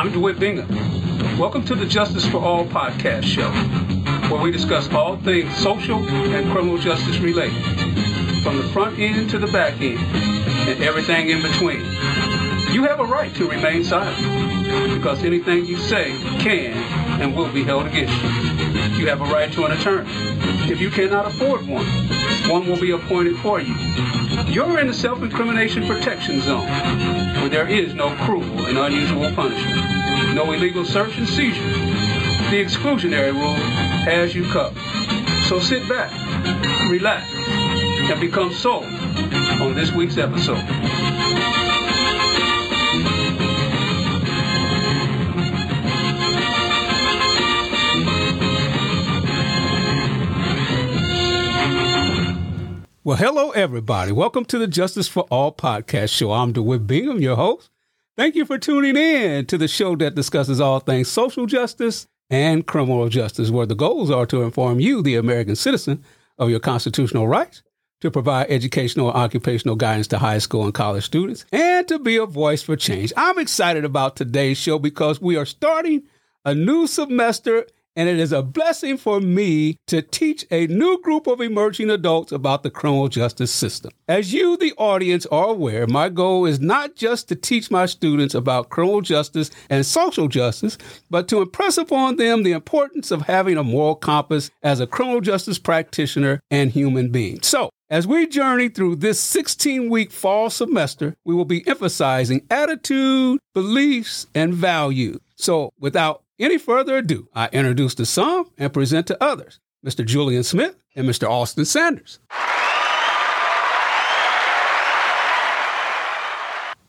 I'm Dewhitt Bingham. Welcome to the Justice for All podcast show, where we discuss all things social and criminal justice related, from the front end to the back end, and everything in between. You have a right to remain silent, because anything you say can and will be held against you. You have a right to an attorney. If you cannot afford one, one will be appointed for you. You're in the self-incrimination protection zone, where there is no cruel and unusual punishment, no illegal search and seizure. The exclusionary rule has you covered. So sit back, relax, and become sold on this week's episode. Well, hello, everybody. Welcome to the Justice for All podcast show. I'm Dewhitt Bingham, your host. Thank you for tuning in to the show that discusses all things social justice and criminal justice, where the goals are to inform you, the American citizen, of your constitutional rights, to provide educational and occupational guidance to high school and college students, and to be a voice for change. I'm excited about today's show because we are starting a new semester and it is a blessing for me to teach a new group of emerging adults about the criminal justice system. As you, the audience, are aware, my goal is not just to teach my students about criminal justice and social justice, but to impress upon them the importance of having a moral compass as a criminal justice practitioner and human being. So, as we journey through this 16 week fall semester, we will be emphasizing attitude, beliefs, and values. So, without any further ado, I introduce to some and present to others Mr. Julian Smith and Mr. Austin Sanders.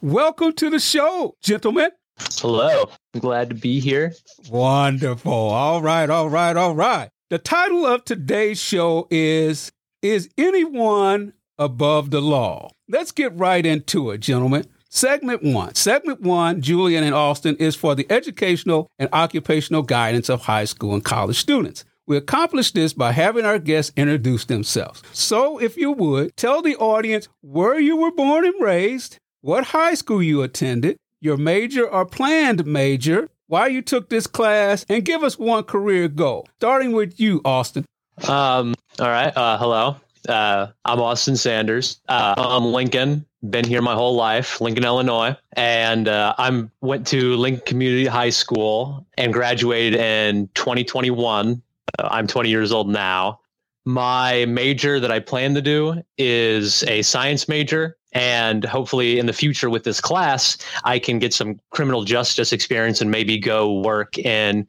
Welcome to the show, gentlemen. Hello. I'm glad to be here. Wonderful. All right, all right, all right. The title of today's show is Is Anyone Above the Law? Let's get right into it, gentlemen. Segment one. Segment one, Julian and Austin, is for the educational and occupational guidance of high school and college students. We accomplish this by having our guests introduce themselves. So, if you would, tell the audience where you were born and raised, what high school you attended, your major or planned major, why you took this class, and give us one career goal. Starting with you, Austin. Um, all right. Uh, hello. Uh, I'm Austin Sanders. Uh, I'm Lincoln. Been here my whole life, Lincoln, Illinois, and uh, I'm went to Lincoln Community High School and graduated in 2021. Uh, I'm 20 years old now. My major that I plan to do is a science major, and hopefully in the future with this class, I can get some criminal justice experience and maybe go work in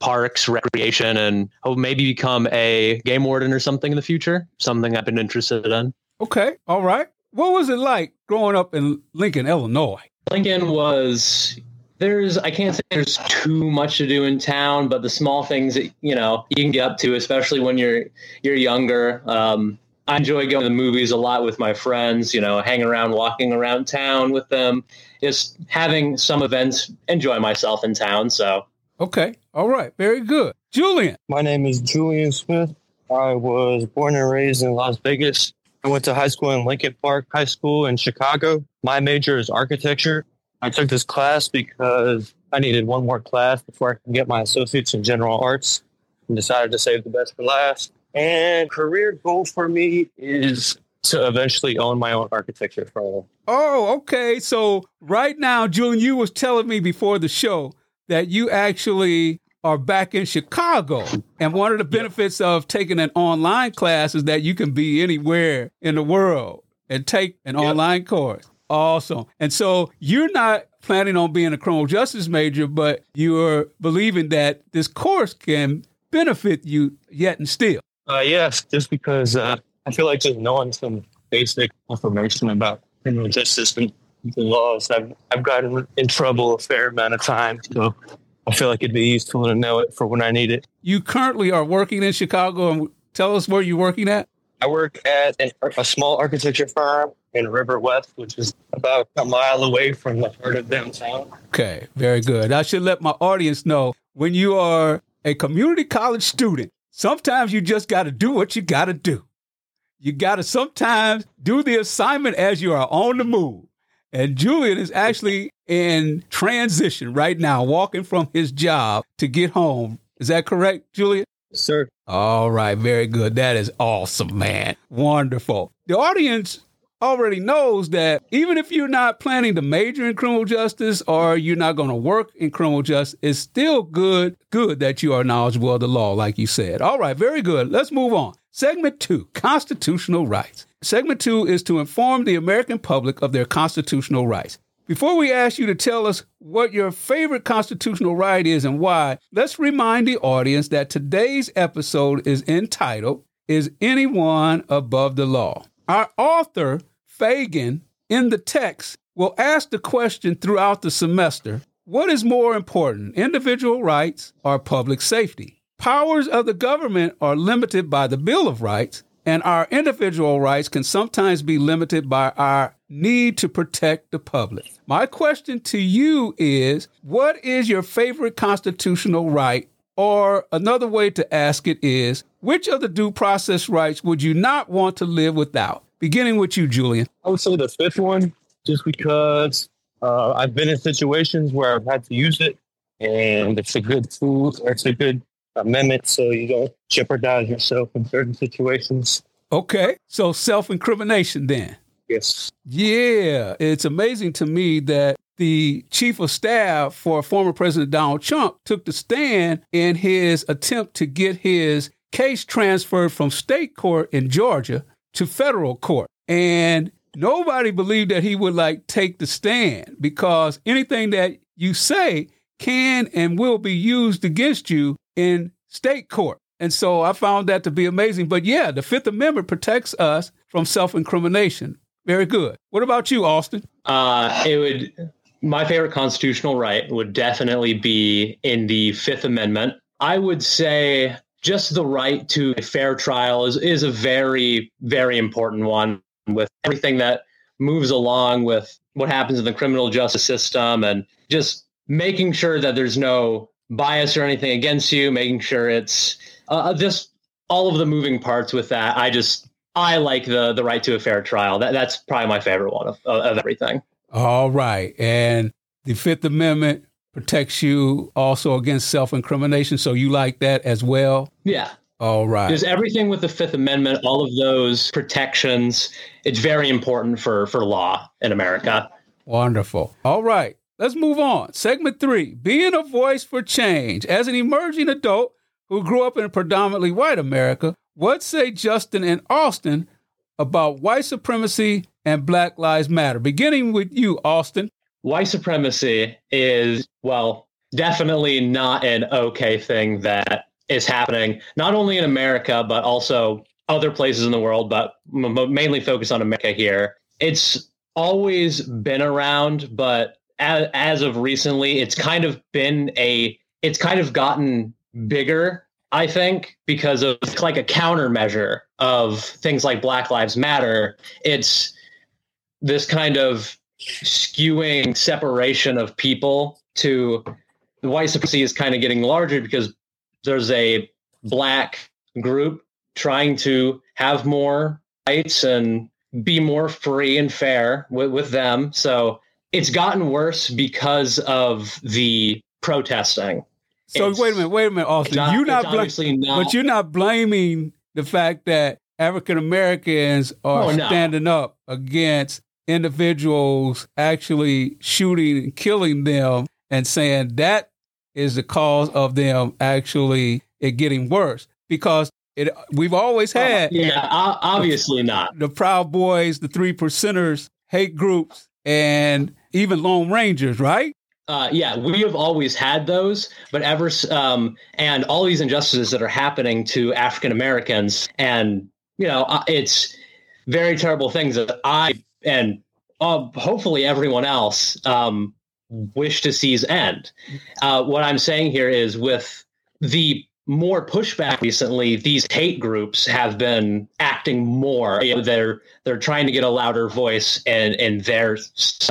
parks, recreation, and hope maybe become a game warden or something in the future. Something I've been interested in. Okay, all right. What was it like growing up in Lincoln, Illinois? Lincoln was there's I can't say there's too much to do in town, but the small things that you know you can get up to, especially when you're you're younger. Um, I enjoy going to the movies a lot with my friends. You know, hanging around, walking around town with them, just having some events, enjoy myself in town. So okay, all right, very good, Julian. My name is Julian Smith. I was born and raised in Las Vegas. I went to high school in Lincoln Park High School in Chicago. My major is architecture. I took this class because I needed one more class before I could get my associates in general arts and decided to save the best for last. And career goal for me is to eventually own my own architecture firm. Oh, okay. So right now, Julian, you was telling me before the show that you actually are back in Chicago. And one of the benefits of taking an online class is that you can be anywhere in the world and take an online course. Awesome. And so you're not planning on being a criminal justice major, but you're believing that this course can benefit you yet and still. Uh, yes, just because uh, I feel like just knowing some basic information about criminal justice and the laws, I've, I've gotten in trouble a fair amount of times. So I feel like it'd be useful to know it for when I need it. You currently are working in Chicago, and tell us where you're working at. I work at an, a small architecture firm in River West, which is about a mile away from the heart of downtown. Okay, very good. I should let my audience know when you are a community college student, sometimes you just got to do what you got to do. You got to sometimes do the assignment as you are on the move. And Julian is actually in transition right now, walking from his job to get home. Is that correct, Julian? Sir. All right, very good. That is awesome, man. Wonderful. The audience already knows that even if you're not planning to major in criminal justice or you're not going to work in criminal justice, it's still good good that you are knowledgeable of the law like you said. All right, very good. Let's move on. Segment 2, constitutional rights. Segment 2 is to inform the American public of their constitutional rights. Before we ask you to tell us what your favorite constitutional right is and why, let's remind the audience that today's episode is entitled Is Anyone Above the Law? Our author Fagin in the text will ask the question throughout the semester what is more important, individual rights or public safety? Powers of the government are limited by the Bill of Rights, and our individual rights can sometimes be limited by our need to protect the public. My question to you is what is your favorite constitutional right? Or another way to ask it is which of the due process rights would you not want to live without? Beginning with you, Julian. I would say the fifth one, just because uh, I've been in situations where I've had to use it, and it's a good tool, it's a good amendment, so you don't jeopardize yourself in certain situations. Okay, so self incrimination then. Yes. Yeah, it's amazing to me that the chief of staff for former President Donald Trump took the stand in his attempt to get his case transferred from state court in Georgia to federal court. And nobody believed that he would like take the stand because anything that you say can and will be used against you in state court. And so I found that to be amazing. But yeah, the Fifth Amendment protects us from self incrimination. Very good. What about you, Austin? Uh, it would. My favorite constitutional right would definitely be in the Fifth Amendment. I would say just the right to a fair trial is, is a very, very important one with everything that moves along with what happens in the criminal justice system and just making sure that there's no bias or anything against you, making sure it's uh, just all of the moving parts with that. I just, I like the the right to a fair trial. That that's probably my favorite one of, of everything. All right. And the Fifth Amendment protects you also against self incrimination. So you like that as well? Yeah. All right. There's everything with the Fifth Amendment, all of those protections. It's very important for, for law in America. Wonderful. All right. Let's move on. Segment three being a voice for change. As an emerging adult who grew up in predominantly white America, what say Justin and Austin about white supremacy and Black Lives Matter? Beginning with you, Austin white supremacy is, well, definitely not an okay thing that is happening, not only in America, but also other places in the world, but mainly focus on America here. It's always been around, but as, as of recently, it's kind of been a, it's kind of gotten bigger, I think, because of like a countermeasure of things like Black Lives Matter. It's this kind of skewing separation of people to the white supremacy is kind of getting larger because there's a black group trying to have more rights and be more free and fair with, with them. So it's gotten worse because of the protesting. So it's, wait a minute, wait a minute, Austin. Not, you're not, bl- not, but you're not blaming the fact that African Americans are oh, no. standing up against individuals actually shooting and killing them and saying that is the cause of them actually it getting worse because it we've always oh, had uh, yeah obviously the, not the proud boys the three percenters hate groups and even lone rangers right uh, yeah, we have always had those, but ever um, and all these injustices that are happening to African Americans, and you know, uh, it's very terrible things that I and uh, hopefully everyone else um, wish to see's end. Uh, what I'm saying here is with the more pushback recently, these hate groups have been acting more. You know, they're they're trying to get a louder voice and and their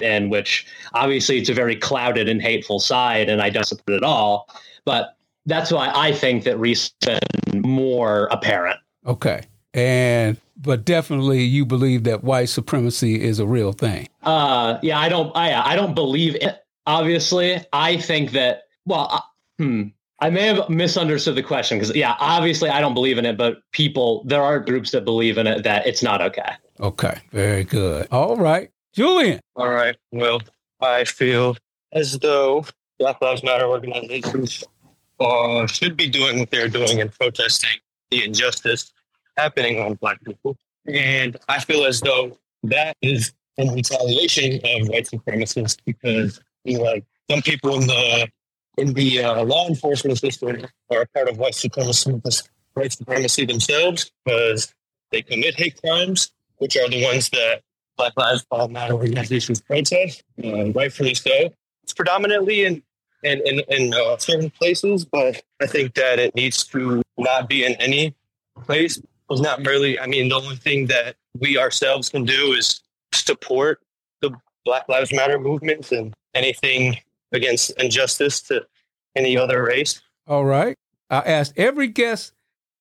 in which obviously it's a very clouded and hateful side, and I don't support it at all. But that's why I think that recent more apparent. Okay. And but definitely you believe that white supremacy is a real thing. Uh, yeah, I don't. I I don't believe it. Obviously, I think that. Well, uh, hmm. I may have misunderstood the question because, yeah, obviously I don't believe in it, but people, there are groups that believe in it that it's not okay. Okay, very good. All right, Julian. All right. Well, I feel as though Black Lives Matter organizations uh, should be doing what they're doing and protesting the injustice happening on Black people. And I feel as though that is in retaliation of white supremacists because, you know, like some people in the in the uh, law enforcement system are a part of white supremacy, white supremacy themselves because they commit hate crimes, which are the ones that Black Lives Matter organizations protest, uh, rightfully so. It's predominantly in in in, in uh, certain places, but I think that it needs to not be in any place. It's not really. I mean, the only thing that we ourselves can do is support the Black Lives Matter movements and anything against injustice to any other race. All right. I asked every guest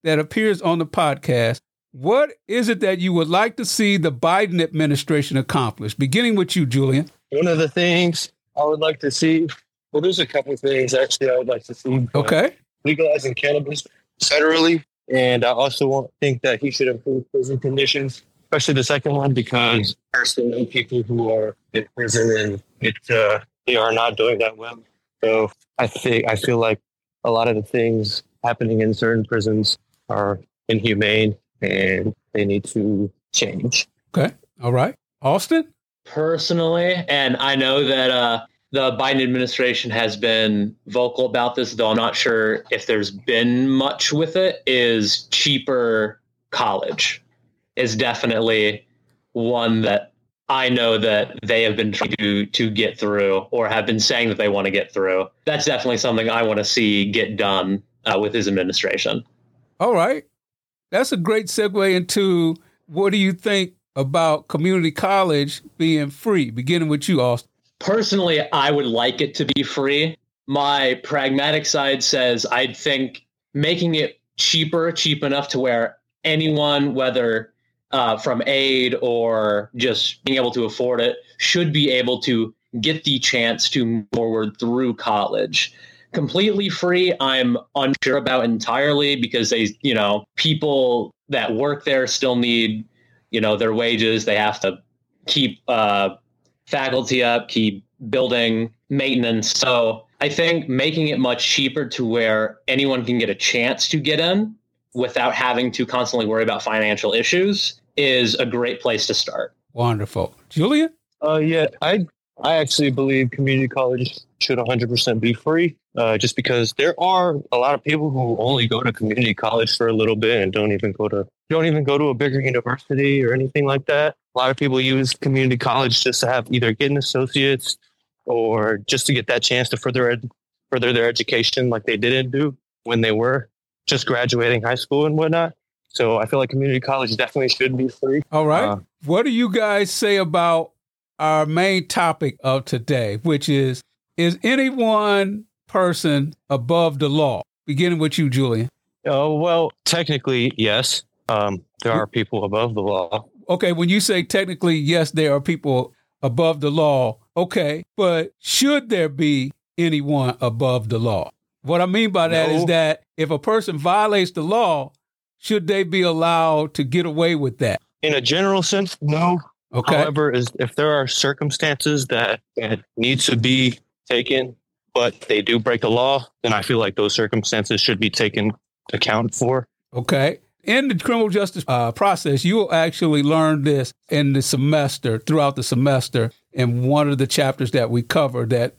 that appears on the podcast, what is it that you would like to see the Biden administration accomplish? Beginning with you, Julian. One of the things I would like to see, well, there's a couple of things actually I would like to see. Okay. Legalizing cannabis federally. And I also want, think that he should improve prison conditions, especially the second one, because there's so many people who are in prison and it, uh, they are not doing that well. So I think I feel like a lot of the things happening in certain prisons are inhumane and they need to change. Okay. All right. Austin? Personally, and I know that uh, the Biden administration has been vocal about this, though I'm not sure if there's been much with it, is cheaper college is definitely one that I know that they have been trying to to get through or have been saying that they want to get through. That's definitely something I want to see get done uh, with his administration. All right. That's a great segue into what do you think about community college being free? Beginning with you, Austin. Personally, I would like it to be free. My pragmatic side says I'd think making it cheaper, cheap enough to where anyone, whether uh, from aid or just being able to afford it should be able to get the chance to move forward through college. Completely free i'm unsure about entirely because they you know people that work there still need you know their wages. They have to keep uh, faculty up keep building maintenance. So i think making it much cheaper to where anyone can get a chance to get in without having to constantly worry about financial issues is a great place to start. Wonderful. Julia? Uh, yeah, I I actually believe community college should 100% be free. Uh, just because there are a lot of people who only go to community college for a little bit and don't even go to don't even go to a bigger university or anything like that. A lot of people use community college just to have either get an associates or just to get that chance to further ed- further their education like they didn't do when they were just graduating high school and whatnot. So I feel like community college definitely should be free. All right. Uh, what do you guys say about our main topic of today, which is is any one person above the law? Beginning with you, Julian. Oh, well, technically, yes. Um, there are people above the law. Okay, when you say technically, yes, there are people above the law. Okay, but should there be anyone above the law? What I mean by that no. is that if a person violates the law, should they be allowed to get away with that? In a general sense, no. Okay. However, is if there are circumstances that, that need to be taken, but they do break the law, then I feel like those circumstances should be taken account for. Okay. In the criminal justice uh, process, you will actually learn this in the semester, throughout the semester, in one of the chapters that we cover that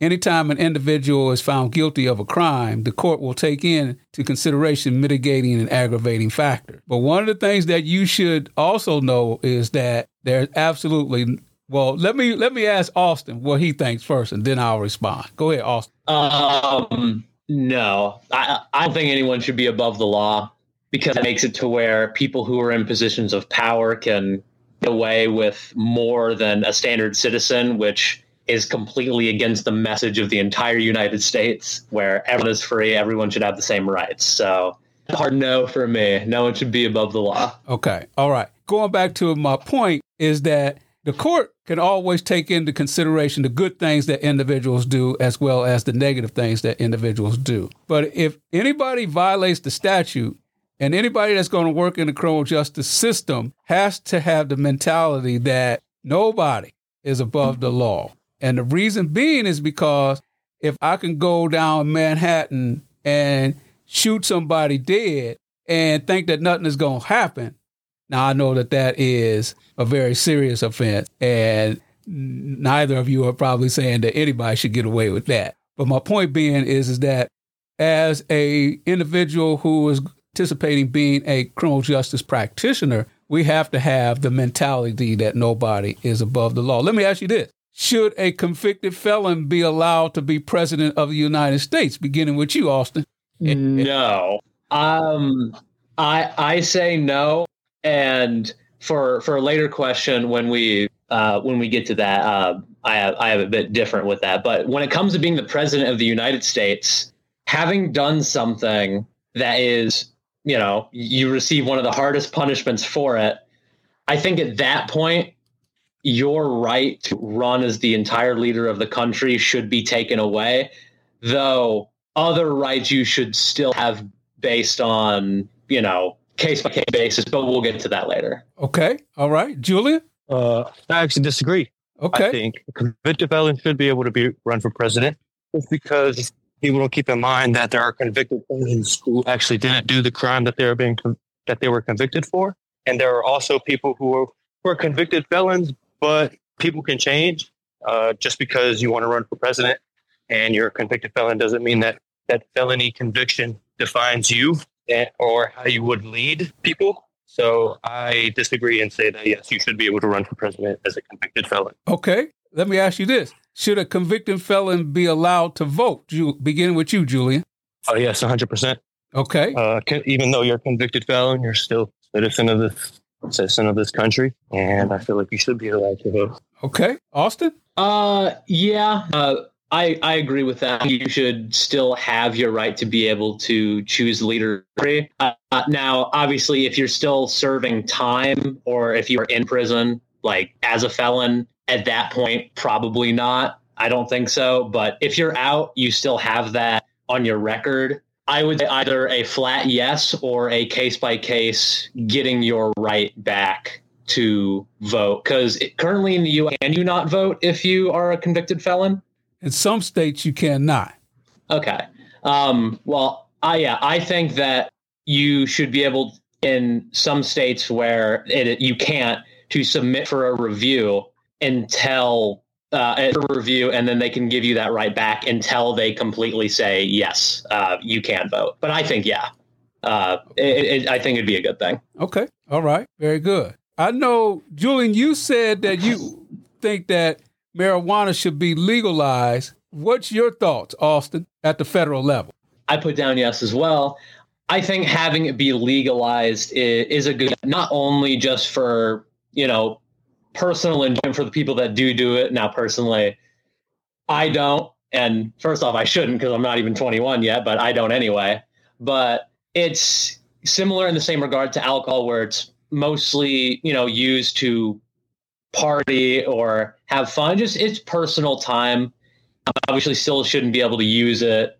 Anytime an individual is found guilty of a crime, the court will take into consideration mitigating and aggravating factors. But one of the things that you should also know is that there's absolutely well, let me let me ask Austin what he thinks first, and then I'll respond. Go ahead, Austin. Um, no, I I don't think anyone should be above the law because it makes it to where people who are in positions of power can get away with more than a standard citizen, which is completely against the message of the entire United States, where everyone is free, everyone should have the same rights. So hard no for me. No one should be above the law. Okay. All right. Going back to my point is that the court can always take into consideration the good things that individuals do as well as the negative things that individuals do. But if anybody violates the statute, and anybody that's going to work in the criminal justice system has to have the mentality that nobody is above the law. And the reason being is because if I can go down Manhattan and shoot somebody dead and think that nothing is going to happen, now I know that that is a very serious offense, and neither of you are probably saying that anybody should get away with that. But my point being is, is that as a individual who is anticipating being a criminal justice practitioner, we have to have the mentality that nobody is above the law. Let me ask you this. Should a convicted felon be allowed to be president of the United States, beginning with you, Austin? No. Um I I say no. And for for a later question when we uh, when we get to that, uh, I have I have a bit different with that. But when it comes to being the president of the United States, having done something that is you know, you receive one of the hardest punishments for it. I think at that point, your right to run as the entire leader of the country should be taken away, though other rights you should still have based on, you know, case by case basis, but we'll get to that later. Okay. All right. Julia? Uh, I actually disagree. Okay. I think a convicted felon should be able to be run for president just because people don't keep in mind that there are convicted felons who actually didn't do the crime that they were being that they were convicted for, and there are also people who are who are convicted felons. But people can change. Uh, just because you want to run for president and you're a convicted felon doesn't mean that that felony conviction defines you and, or how you would lead people. So I disagree and say that yes, you should be able to run for president as a convicted felon. Okay. Let me ask you this should a convicted felon be allowed to vote? Ju- beginning with you, Julian. Oh yes, one hundred percent. Okay. Uh, even though you're a convicted felon, you're still a citizen of this citizen of this country, and I feel like you should be allowed to vote. Okay, Austin. Uh, yeah. Uh, I, I agree with that. You should still have your right to be able to choose leader. Uh, now, obviously, if you're still serving time or if you're in prison, like as a felon, at that point, probably not. I don't think so. But if you're out, you still have that on your record. I would say either a flat yes or a case by case getting your right back to vote. Because currently in the U.S., can you not vote if you are a convicted felon? In some states, you cannot. Okay. Um, well, I yeah, I think that you should be able in some states where it, you can't to submit for a review until uh, a review, and then they can give you that right back until they completely say yes, uh, you can vote. But I think yeah, uh, it, it, I think it'd be a good thing. Okay, all right, very good. I know, Julian, you said that you think that marijuana should be legalized. What's your thoughts, Austin, at the federal level? I put down yes as well. I think having it be legalized is, is a good, not only just for you know personal enjoyment for the people that do do it. Now, personally, I don't. And first off, I shouldn't because I'm not even 21 yet, but I don't anyway. But it's similar in the same regard to alcohol, where it's mostly, you know, used to party or have fun. Just it's personal time. Obviously, still shouldn't be able to use it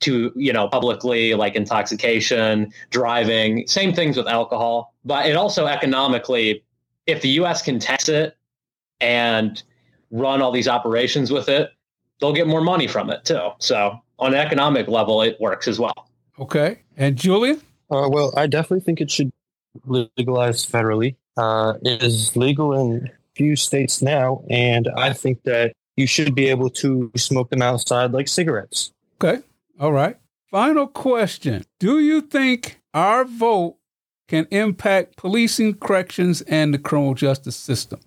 to, you know, publicly, like intoxication, driving. Same things with alcohol, but it also economically if the U.S. can tax it and run all these operations with it, they'll get more money from it too. So on an economic level, it works as well. Okay. And Julian? Uh, well, I definitely think it should legalize federally. Uh, it is legal in a few states now, and I think that you should be able to smoke them outside like cigarettes. Okay. All right. Final question Do you think our vote can impact policing, corrections, and the criminal justice system.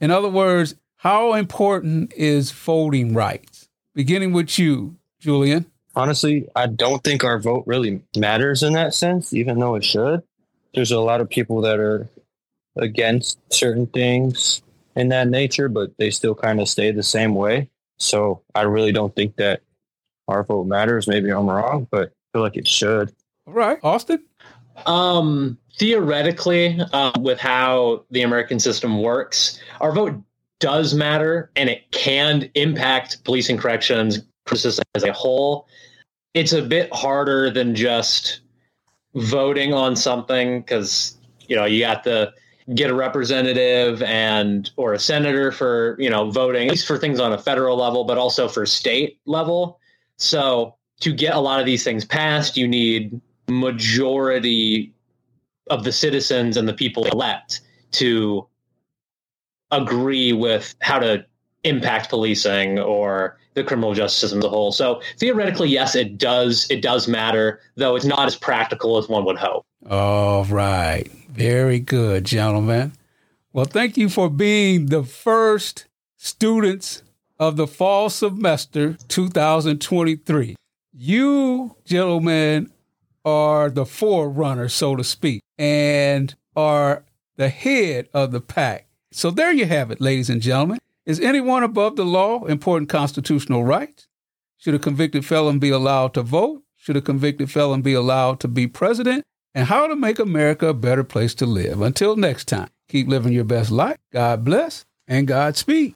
In other words, how important is voting rights? Beginning with you, Julian. Honestly, I don't think our vote really matters in that sense, even though it should. There's a lot of people that are against certain things in that nature, but they still kind of stay the same way. So I really don't think that our vote matters. Maybe I'm wrong, but I feel like it should. All right, Austin. Um, theoretically, uh, with how the American system works, our vote does matter, and it can impact police and corrections system as a whole. It's a bit harder than just voting on something because you know you got to get a representative and or a senator for you know voting at least for things on a federal level but also for state level so to get a lot of these things passed you need majority of the citizens and the people elect to agree with how to impact policing or the criminal justice system as a whole. So theoretically, yes, it does. It does matter, though it's not as practical as one would hope. All right, very good, gentlemen. Well, thank you for being the first students of the fall semester 2023. You, gentlemen, are the forerunner, so to speak, and are the head of the pack. So there you have it, ladies and gentlemen. Is anyone above the law important constitutional rights? Should a convicted felon be allowed to vote? Should a convicted felon be allowed to be president? And how to make America a better place to live. Until next time, keep living your best life. God bless and Godspeed.